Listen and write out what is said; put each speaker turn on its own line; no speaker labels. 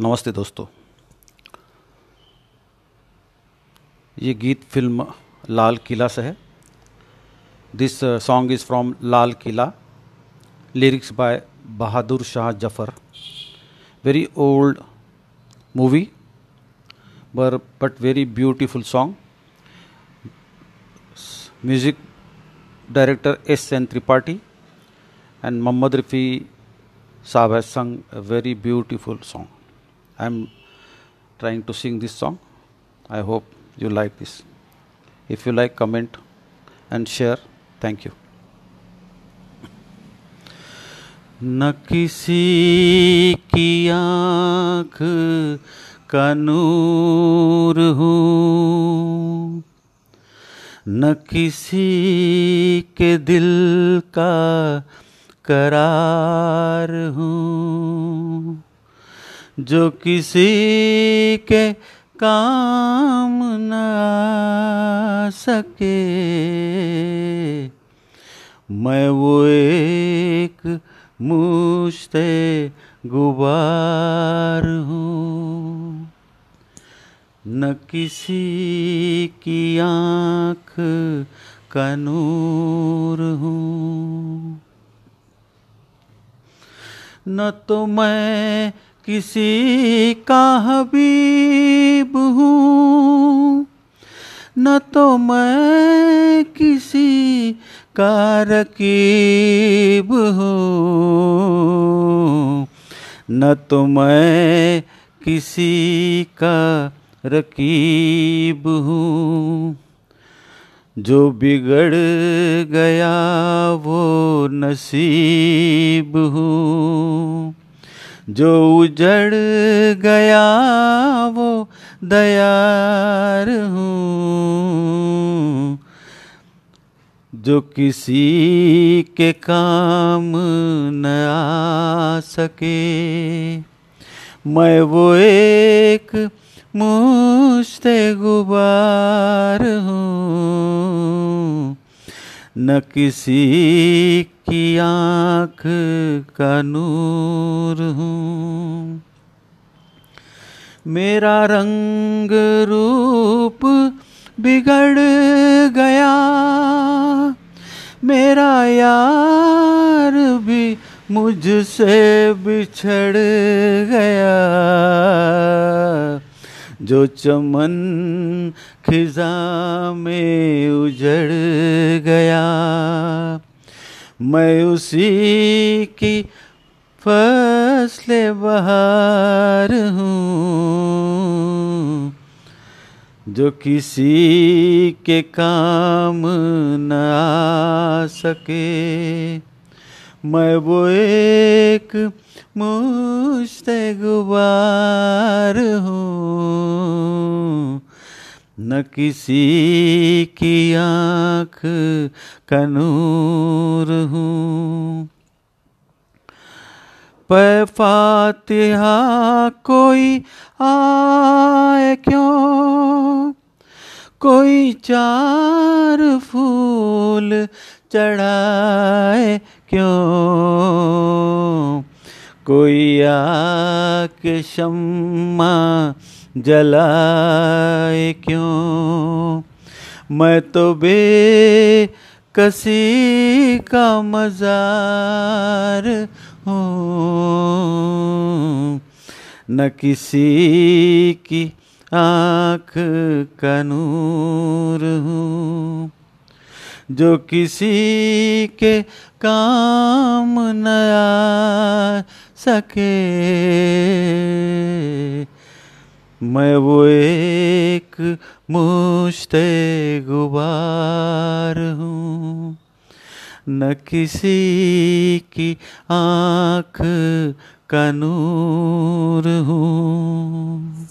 नमस्ते दोस्तों। ये गीत फ़िल्म लाल किला से है। This song is from Lal Qila. Lyrics by Bahadur Shah Zafar. Very old movie बर but very beautiful song music director S N Tripathi and Mohammad Rafi Sahab है sung very beautiful song song. I am trying to sing this song. I hope you like this. If you like, comment and share. Thank you. न किसी की आँख का नूर हूँ न किसी के दिल का करार हूँ जो किसी के काम न आ सके। मैं वो एक मुश्ते गुबार हूँ। न किसी की आँख का नूर हूँ। न तो मैं किसी का हबीब हूँ। न तो मैं किसी का रकीब हूँ। न तो मैं किसी का रकीब हूँ। जो बिगड़ गया वो नसीब हूँ। जो उजड़ गया वो दयार हूँ। जो किसी के काम न आ सके, मैं वो एक मुश्ते गुबार हूँ। न किसी की आँख का नूर हूँ। मेरा रंग रूप बिगड़ गया। मेरा यार भी मुझसे बिछड़ गया। जो चमन खिजा में उजड़ गया, मैं उसी की फसले बहार हूँ, जो किसी के काम न आ सके। मैं वो एक मुश्ते गुबार हूँ न किसी की आँख कनूर हूँ। फातिहा कोई आए क्यों? कोई चार फूल चढ़ाए क्यों? कोई आके शम्मा जलाए क्यों? मैं तो बे कसी का मजार हूँ। न किसी की आँख का नूर हूँ। जो किसी के काम न आ सके। मैं वो एक मुश्ते गुबार हूँ। न किसी की आँख का नूर हूँ।